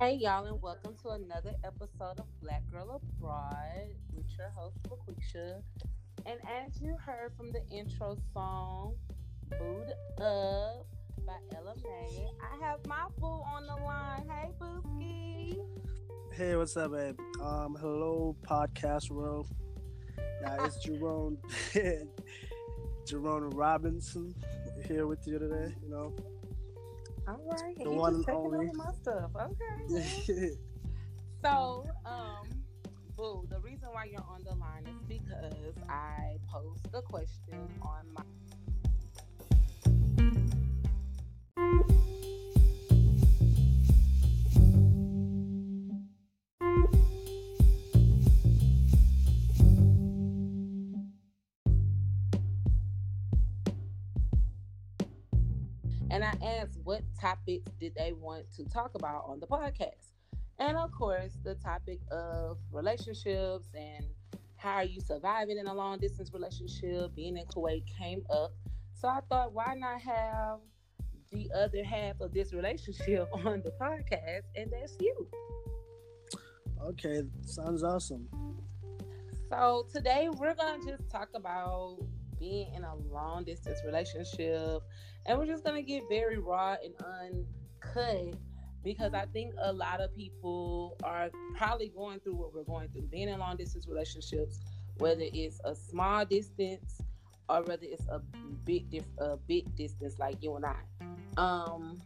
Hey y'all, and welcome to another episode of Black Girl Abroad with your host LaQuisha. And as you heard from the intro song, "Booed Up" by Ella Mai, I have my boo on the line. Hey, Booski. Hey, what's up, babe? Um, hello, podcast world. Now it's Jerome, Jerome Robinson here with you today. You know, All right, The you one just taking only. over my stuff. Okay. So, um, boo, the reason why you're on the line is because I posed a question on my topics did they want to talk about on the podcast. And of course, the topic of relationships and how are you surviving in a long distance relationship, being in Kuwait came up. So I thought, why not have the other half of this relationship on the podcast? And that's you. okay, sounds awesome. So today we're gonna just talk about being in a long distance relationship, and we're just gonna get very raw and uncut because I think a lot of people are probably going through what we're going through, being in long distance relationships, whether it's a small distance or whether it's a big dif- a big distance like you and I. Um,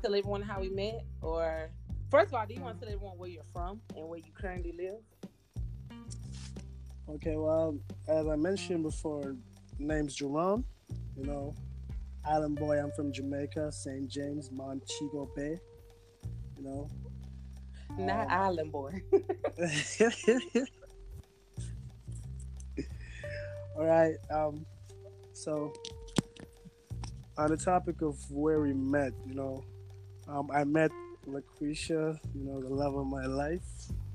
tell everyone how we met, or first of all, do you want to tell everyone where you're from and where you currently live? Okay, well, as I mentioned before, name's Jerome. You know, island boy. I'm from Jamaica, St. James, Montego Bay. You know. Not Um, Island Boy. All right. Um, so on the topic of where we met, you know, um, I met LaQuisha, you know, the love of my life,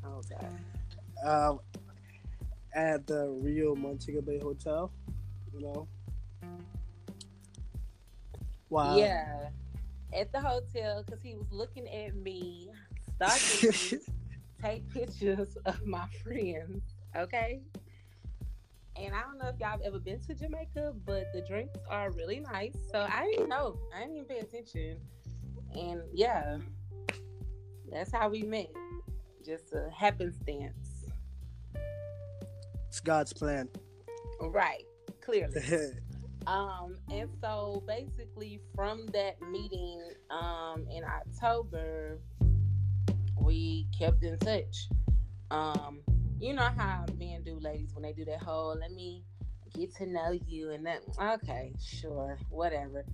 Oh God. um, at the Riu Montego Bay Hotel. You know. Wow. Yeah. At the hotel because he was looking at me, stalking me, take pictures of my friends. Okay. And I don't know if y'all have ever been to Jamaica, but the drinks are really nice. So I didn't know. I didn't even pay attention. And yeah, that's how we met. Just a happenstance. It's God's plan. Right. Clearly. Um, and so basically from that meeting um in October, we kept in touch. Um, you know how men do ladies when they do that whole let me get to know you and that okay, sure, whatever.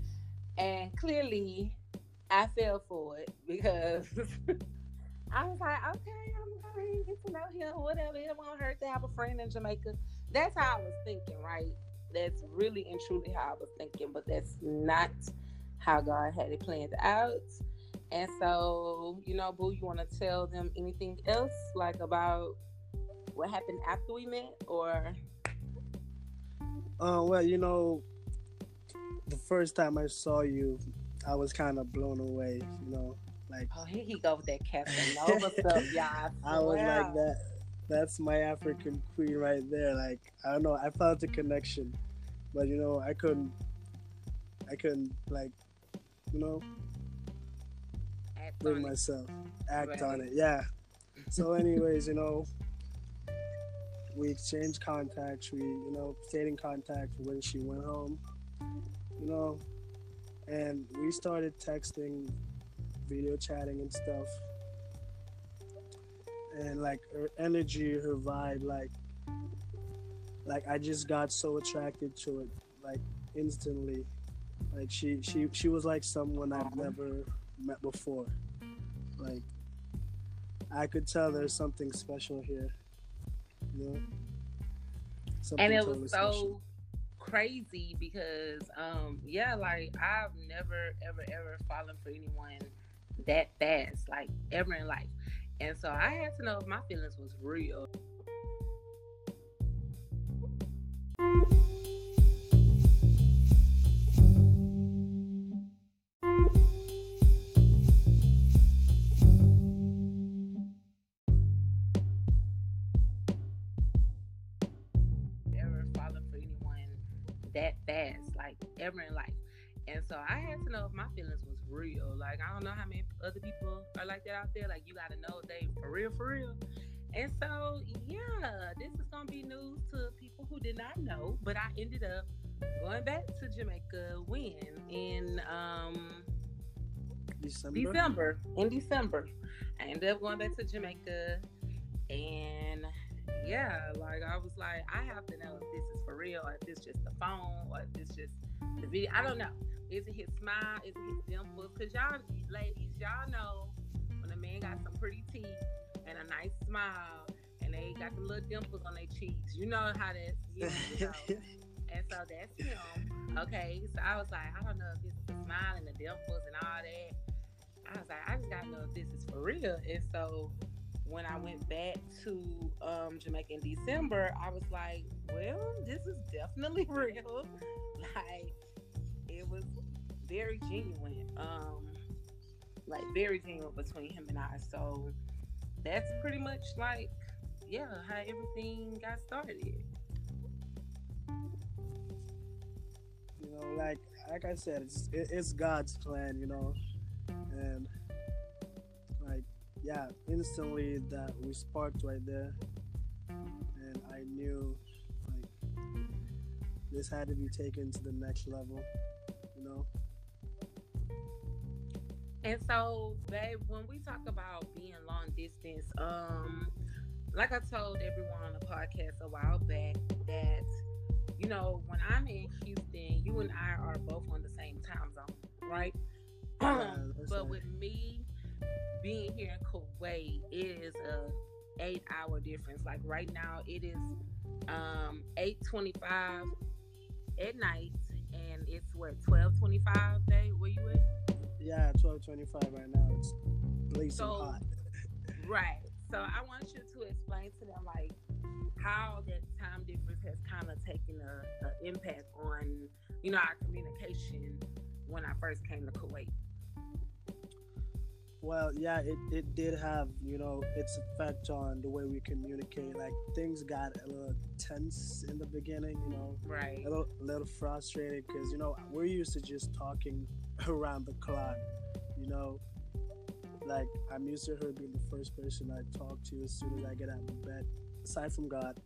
And clearly I fell for it because I was like, okay, I'm going to get to know him, whatever. It won't hurt to have a friend in Jamaica. That's how I was thinking, right? that's really and truly how I was thinking, but that's not how God had it planned out. And so, you know, Boo, you want to tell them anything else, like about what happened after we met, or Uh, well, you know, the first time I saw you, I was kind of blown away. You know, like oh, here he go with that Casanova stuff, y'all. I was like that. That's my African queen right there. Like I don't know, I felt a connection, but you know, I couldn't, I couldn't like, you know, Act bring on it. myself act Right. on it. Yeah. So, anyways, you know, we exchanged contacts. We, you know, stayed in contact when she went home. You know, and we started texting, video chatting, and stuff. And like her energy, her vibe, like, like I just got so attracted to it, like instantly. Like she, she, she was like someone I've never met before. Like I could tell there's something special here. You know? Something and it totally was so crazy because um yeah like i've never ever ever fallen for anyone that fast like ever in life. And so i had to know if my feelings was real ended up going back to Jamaica when in um December. December. In December. I ended up going back to Jamaica and yeah, like I was like, I have to know if this is for real, or if it's just the phone, or if it's just the video. I don't know. Is it his smile? Is it his dimples? Cause y'all ladies, y'all know when a man got some pretty teeth and a nice smile and they got the little dimples on their cheeks. You know how that's you know. and so that's him. Okay. So I was like, I don't know if it's the smile and the dimples and all that. I was like, I just gotta know if this is for real. And so when I went back to um, Jamaica in December, I was like, well, this is definitely real. like, it was very genuine. Um, like, very genuine between him and I. So, that's pretty much like, yeah, how everything got started. Know, like like I said, it's it, it's God's plan, you know, and like yeah, instantly that we sparked right there, and I knew like this had to be taken to the next level, you know. And so, babe, when we talk about being long distance, um, like I told everyone on the podcast a while back that you know when I'm in Houston, you and I are both on the same time zone, right? Yeah, but right. with me being here in Kuwait, it is a eight hour difference. Like right now, it is um eight twenty five at night, and it's what twelve twenty five day. Where you at? Yeah, twelve twenty five right now. It's blazing So- hot. Right. So I want you to explain to them like how that time difference has kind of taken a, a impact on you know our communication when I first came to Kuwait. Well, yeah, it, it did have, you know, its effect on the way we communicate. Like things got a little tense in the beginning, you know, Right. a little, a little frustrated because, you know, we're used to just talking around the clock, you know. Like I'm used to her being the first person I talk to as soon as I get out of bed, aside from God,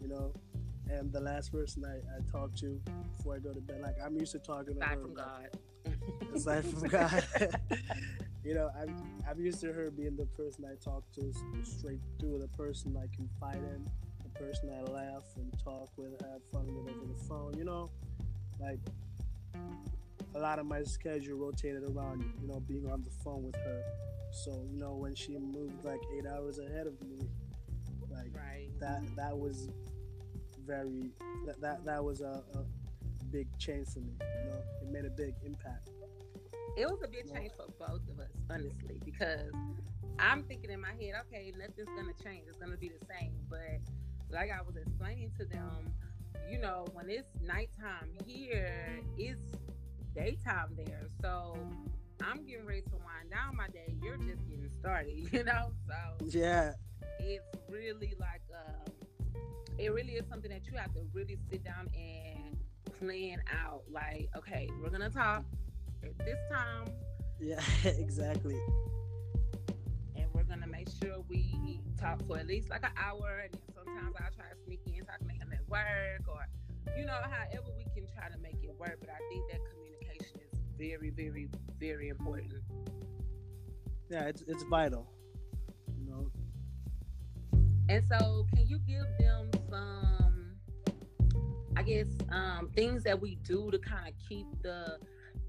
you know. And the last person I, I talk to before I go to bed, like I'm used to talking to Aside her from God. aside from God. you know, I'm I'm used to her being the person I talk to straight through, the person I confide in, the person I laugh and talk with, have fun with over the phone. You know, like a lot of my schedule rotated around you know being on the phone with her. So you know when she moved like eight hours ahead of me, like Right. that that was very that that, that was a, a big change for me. You know, it made a big impact. It was a big change for both of us, honestly, because I'm thinking in my head, okay, nothing's gonna change. It's gonna be the same. But like I was explaining to them, you know, when it's nighttime here, it's daytime there. So I'm getting ready to wind down my day. You're just getting started, you know? So Yeah, it's really like um it really is something that you have to really sit down and plan out. Like, okay, we're gonna talk at this time yeah, exactly. and we're gonna make sure we talk for at least like an hour and then sometimes I'll try to sneak in talking to him at work or you know, however we can try to make it work. But I think that communication is very, very, very important. Yeah, it's it's vital. And so, can you give them some, I guess, um, things that we do to kind of keep the?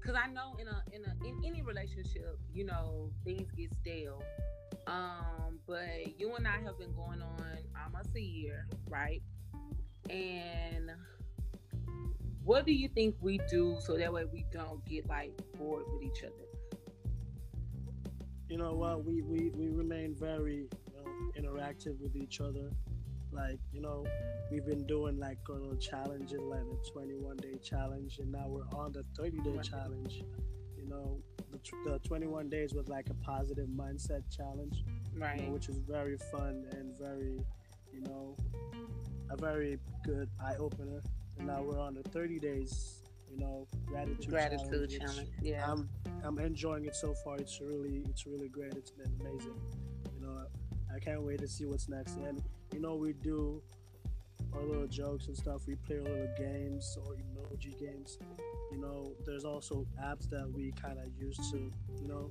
Because I know in a in a in any relationship, you know, things get stale. Um, but you and I have been going on almost a year, right? And what do you think we do so that way we don't get like bored with each other? you know what? We we we remain very interactive with each other. Like you know, we've been doing like a little challenges, like a 21 day challenge, and now we're on the 30 day challenge. You know, the, the 21 days was like a positive mindset challenge. you know, Right. which is very fun and very, you know, a very good eye opener. And now we're on the 30 days you know gratitude Gratitude challenge. challenge. Yeah. I'm I'm enjoying it so far. It's really it's really great. It's been amazing. You know, I can't wait to see what's next. And you know, we do our little jokes and stuff. We play our little games or emoji games. You know, there's also apps that we kind of use to you know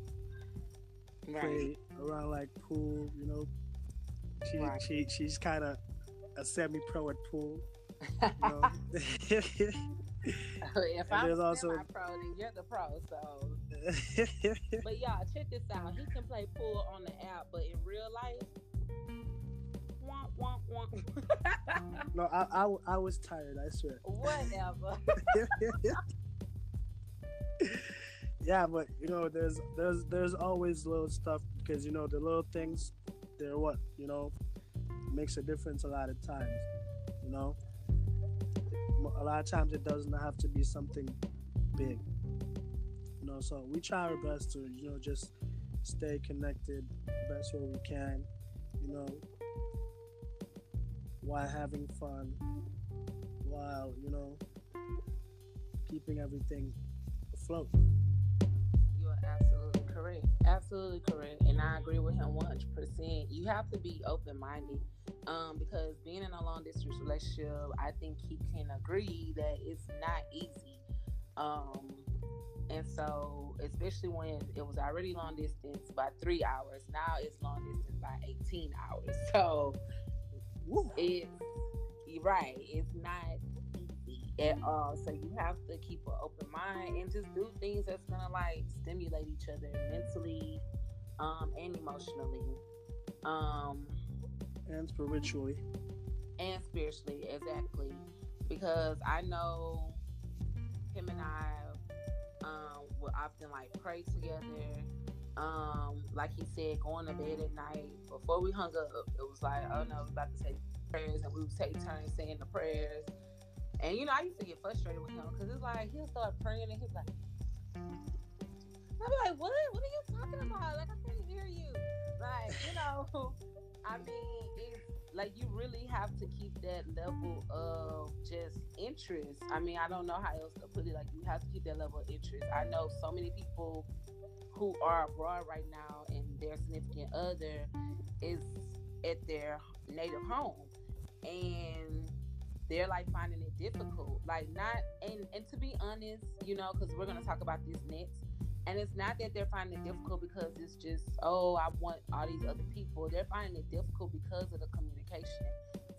right. play around like pool. You know, she Right. she she's kind of a semi-pro at pool. You know? if I'm also- pro, then you're the pro. So, but y'all check this out. He can play pool on the app, but in real life, womp womp womp. no, I, I I was tired. I swear. Whatever. yeah, but you know, there's there's there's always little stuff because you know the little things, they're what you know, makes a difference a lot of times. You know, a lot of times it doesn't have to be something big. You know, so we try our best to you know just stay connected best way we can. You know, while having fun, while you know keeping everything afloat. You are absolutely correct. Absolutely correct. And I agree with him 100%. You have to be open minded um, because being in a long distance relationship, I think he can agree that it's not easy. Um, and so, especially when it was already long distance by three hours, now it's long distance by 18 hours. So, Woo. it's right. It's not at all. So you have to keep an open mind and just do things that's gonna like stimulate each other mentally, um, and emotionally, um, And spiritually. and spiritually. Exactly, because I know him and I um will often like pray together. Um, like he said, going to bed at night. Before we hung up, it was like, oh no, we're about to say prayers, and we would take turns saying the prayers. And you know, I used to get frustrated with him because it's like he'll start praying and he's like, I'm like, what? What are you talking about? Like I can't hear you. Like you know, I mean, it's like you really have to keep that level of just interest. I mean, I don't know how else to put it. Like you have to keep that level of interest. I know so many people who are abroad right now and their significant other is at their native home and they're like finding it difficult. Like not and and to be honest you know because we're going to talk about this next and it's not that they're finding it difficult because it's just oh i want all these other people. They're finding it difficult because of the communication.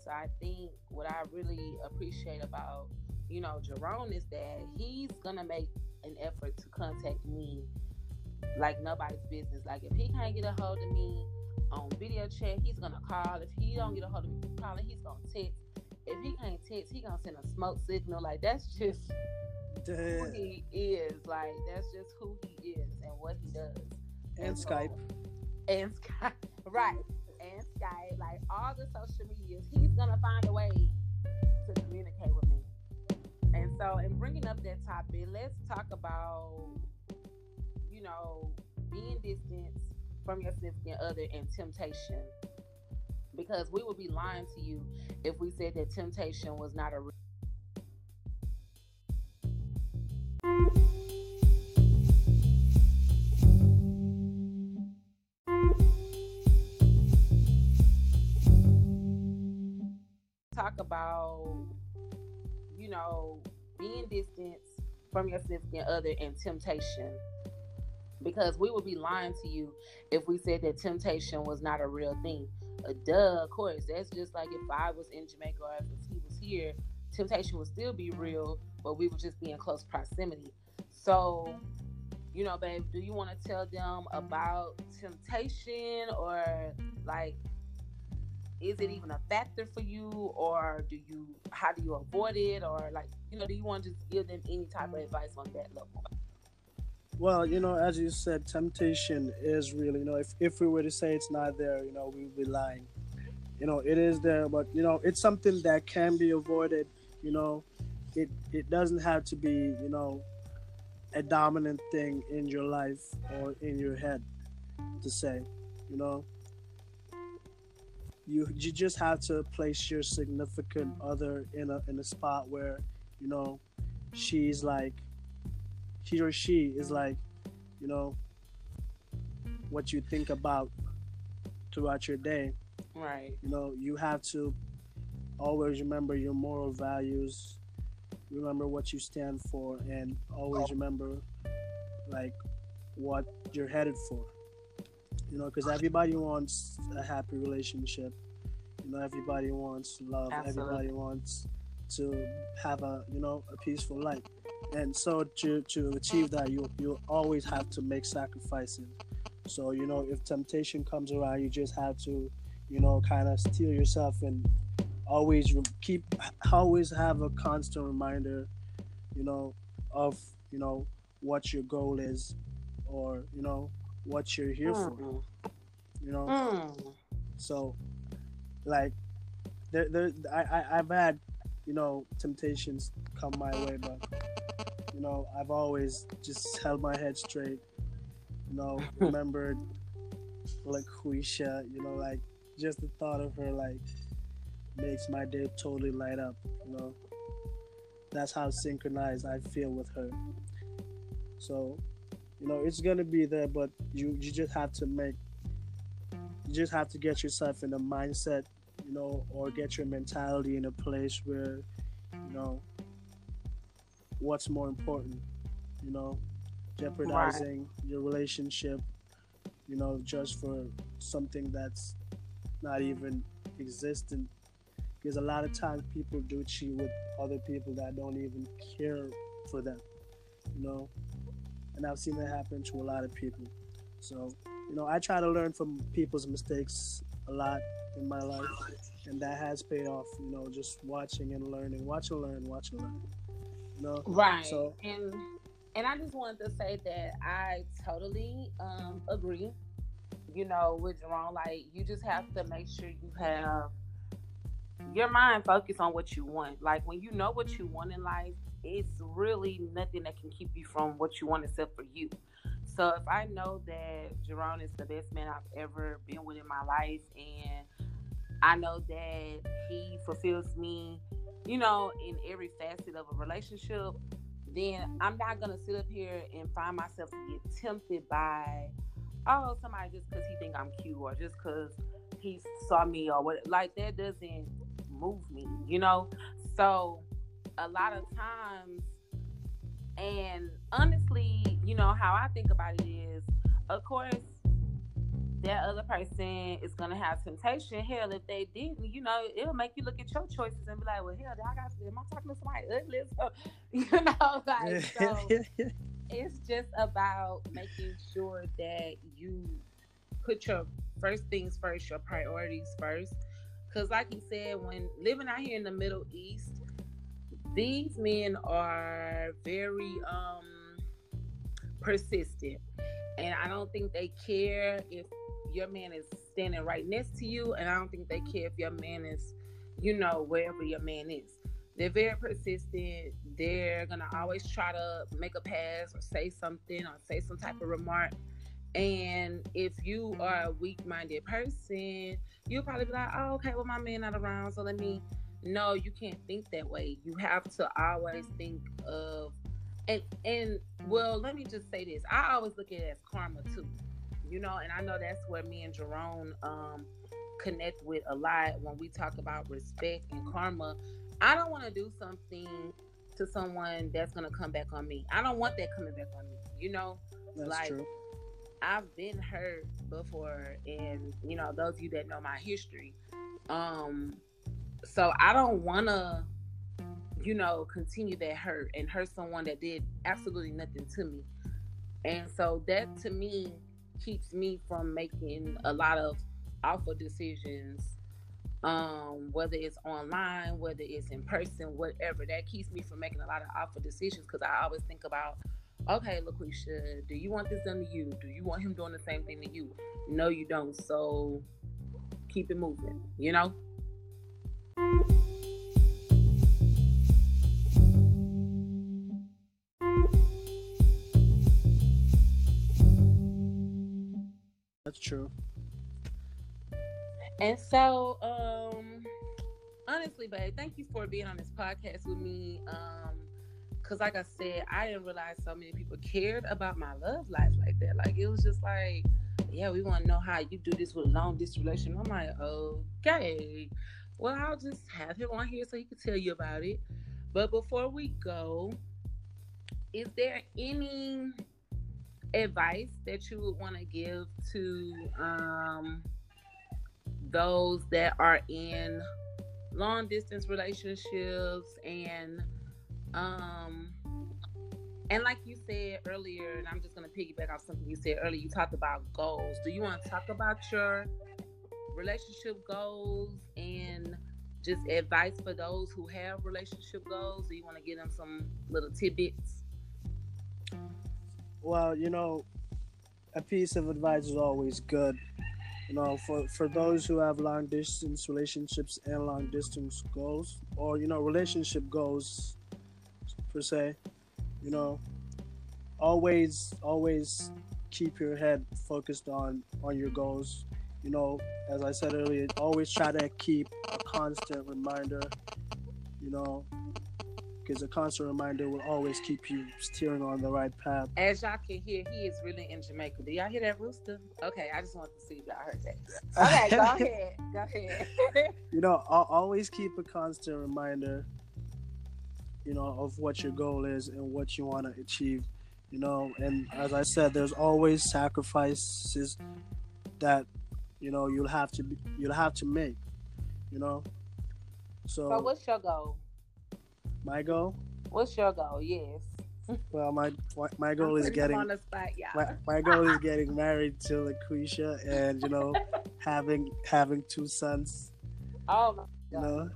So i think what i really appreciate about you know jerome is that he's gonna make an effort to contact me like nobody's business. Like if he can't get a hold of me on video chat he's gonna call. If he don't get a hold of me calling he's gonna text. if he can't text he gonna send a smoke signal like that's just who he is. Like that's just who he is and what he does. And so- Skype. And Skype, right? And Skype, like all the social medias, he's gonna find a way to communicate with me. And so, in bringing up that topic, let's talk about, you know, being distant from your significant other and temptation. Because we would be lying to you if we said that temptation was not a real talk about, you know, being distant from your significant other and temptation. Because we would be lying to you if we said that temptation was not a real thing. Uh, duh, of course. That's just like if I was in Jamaica or if he was here, temptation would still be real, but we would just be in close proximity. So, you know, babe, do you want to tell them about temptation or like is it even a factor for you or do you how do you avoid it or like you know do you want to just give them any type of advice on that level Well, you know, as you said, temptation is real. You know, if, if we were to say it's not there, you know, we would be lying. You know, it is there, but you know, it's something that can be avoided. You know, it it doesn't have to be, you know, a dominant thing in your life or in your head to say. You know, you you just have to place your significant other in a in a spot where you know, she's like, he or she is like, you know, what you think about throughout your day. Right. You know, you have to always remember your moral values, remember what you stand for, and always oh. remember like what you're headed for. You know, because everybody wants a happy relationship. You know, everybody wants love. Absolutely. Everybody wants to have a you know a peaceful life. And so to to achieve that, you you always have to make sacrifices. So you know, if temptation comes around, you just have to, you know, kind of steel yourself and always keep always have a constant reminder, you know, of you know what your goal is, or you know what you're here for. Mm. You know, Mm. so like there, there I, I I've had you know temptations come my way, but you know I've always just held my head straight. You know, remembered like Quisha, you know, like just the thought of her like makes my day totally light up. You know, that's how synchronized I feel with her. So, you know, it's gonna be there, but you you just have to make you just have to get yourself in a mindset, you know, or get your mentality in a place where, you know, what's more important, you know, jeopardizing your relationship, you know, just for something that's not even existent. Because a lot of times people do cheat with other people that don't even care for them, you know, and I've seen that happen to a lot of people. So, you know, I try to learn from people's mistakes a lot in my life, and that has paid off. You know, just watching and learning, watch and learn, watch and learn. Know, Right. So- and and I just wanted to say that I totally um agree. You know, with Jerome, like you just have to make sure you have your mind focused on what you want. Like when you know what you want in life, it's really nothing that can keep you from what you want except for you. So if I know that Jerome is the best man I've ever been with in my life and I know that he fulfills me, you know, in every facet of a relationship, then I'm not gonna sit up here and find myself to get tempted by, oh, somebody just because he think I'm cute or just because he saw me or what. Like that doesn't move me, you know. So a lot of times, and honestly, you know how I think about it is, of course. That other person is gonna have temptation. Hell, if they didn't, you know, it'll make you look at your choices and be like, "Well, hell, I got. To am I talking to somebody ugly?" So, you know, like so it's just about making sure that you put your first things first, your priorities first. Because, like you said, when living out here in the Middle East, these men are very um, persistent, and I don't think they care if your man is standing right next to you, and I don't think they care if your man is, you know, wherever your man is they're very persistent. They're gonna always try to make a pass or say something or say some type of remark. And if you are a weak-minded person, you'll probably be like, "Oh, okay, well, my man not around, so let me." No, you can't think that way. You have to always think of, and and well, let me just say this. I always look at it as karma too, you know. And I know that's where me and Jerome um, connect with a lot when we talk about respect and karma I don't want to do something to someone that's gonna come back on me. I don't want that coming back on me. You know, That's Like, true. I've been hurt before, and you know, those of you that know my history, um, so I don't want to, you know, continue that hurt and hurt someone that did absolutely nothing to me. And so that to me keeps me from making a lot of awful decisions um, whether it's online, whether it's in person, whatever. That keeps me from making a lot of awful decisions because I always think about, okay, LaQuisha, do you want this done to you? Do you want him doing the same thing to you? No, you don't. So keep it moving, you know? And so, um, honestly, babe, thank you for being on this podcast with me. Um, cause like I said, I didn't realize so many people cared about my love life like that. Like it was just like, yeah, we want to know how you do this with a long distance relation. I'm like, okay. Well, I'll just have him on here so he can tell you about it. But before we go, is there any advice that you would want to give to um, those that are in long distance relationships and um and like you said earlier and i'm just going to piggyback off something you said earlier you talked about goals. Do you want to talk about your relationship goals and just advice for those who have relationship goals? Do you want to give them some little tidbits? Well you know a piece of advice is always good know for for those who have long distance relationships and long distance goals or you know relationship goals per se you know always always keep your head focused on on your goals. You know as i said earlier always try to keep a constant reminder you know because a constant reminder will always keep you steering on the right path. As y'all can hear, he is really in Jamaica. Do y'all hear that rooster? Okay, I just want to see if y'all heard that. Okay, go ahead. Go ahead. you know, I'll always keep a constant reminder, you know, of what your goal is and what you want to achieve. You know, and as I said, there's always sacrifices that you know you'll have to be, you'll have to make. You know. So, so what's your goal? My goal? What's your goal? Yes. Well, my my goal is getting on the spot, yeah. My, my goal is getting married to LaQuisha and you know having having two sons. Oh my God. You know,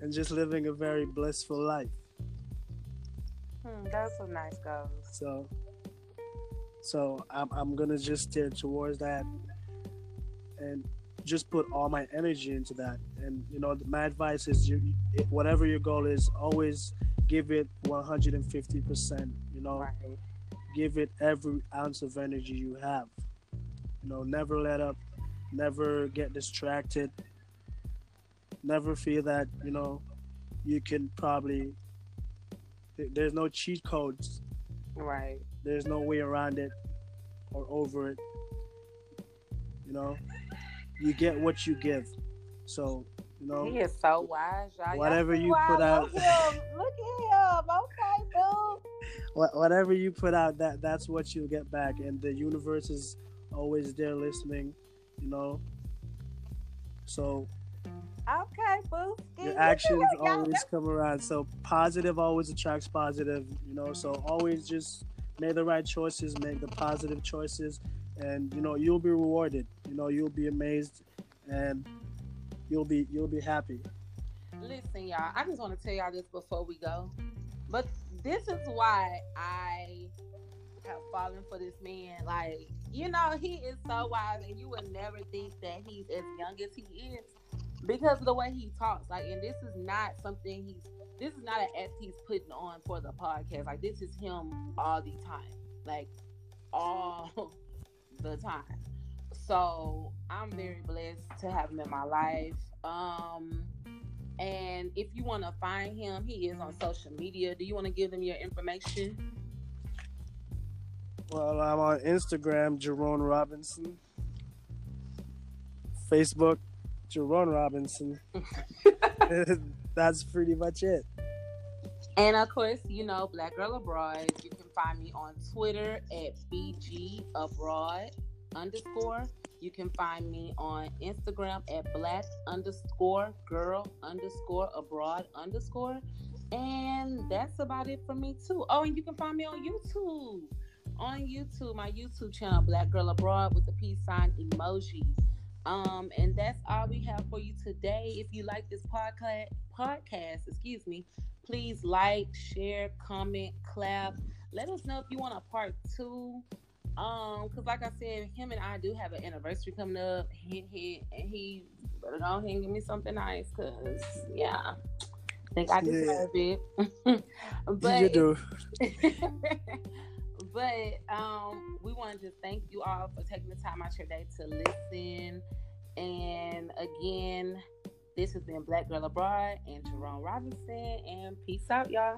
and just living a very blissful life. Hmm, that's a nice goal. So, so I'm I'm gonna just steer towards that, and just put all my energy into that. And you know, my advice is, you, whatever your goal is, always give it 150 percent. You know, right. give it every ounce of energy you have. You know, never let up, never get distracted, never feel that you know you can probably. There's no cheat codes. Right. There's no way around it or over it. You know, you get what you give. So, you know, he is so wise, y'all. Whatever y'all you put out, look at him. Look at him. Okay, dude. Whatever you put out, that that's what you'll get back, and the universe is always there listening. You know, so. Okay, boo. Your actions always come around. So positive always attracts positive. You know, so always just make the right choices, make the positive choices, and you know you'll be rewarded you know you'll be amazed and you'll be you'll be happy. Listen y'all i just want to tell y'all this before we go but this is why i have fallen for this man. Like you know he is so wise and you would never think that he's as young as he is because of the way he talks. Like and this is not something he's this is not an act he's putting on for the podcast. Like this is him all the time. Like all the time. So I'm very blessed to have him in my life. Um, and if you want to find him, he is on social media. Do you want to give them your information? Well, I'm on Instagram, Jerome Robinson. Facebook, Jerome Robinson. That's pretty much it. And of course, you know, Black Girl Abroad. You can find me on Twitter at BG Abroad underscore. You can find me on Instagram at black underscore girl underscore abroad underscore. And that's about it for me too. Oh, and you can find me on YouTube. On YouTube, my YouTube channel, Black Girl Abroad with the peace sign emoji. Um, and that's all we have for you today. If you like this podcast, podcast, excuse me, please like, share, comment, clap. Let us know if you want a part two. Um, cause like I said, him and I do have an anniversary coming up. He, he and he better go ahead and give me something nice, cause yeah, I think I deserve yeah. it. but you do. but um, we want to just thank you all for taking the time out your day to listen. And again, This has been Black Girl Abroad and Jerome Robinson. And peace out, y'all.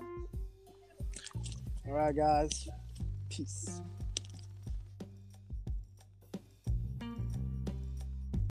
All right, guys. Peace.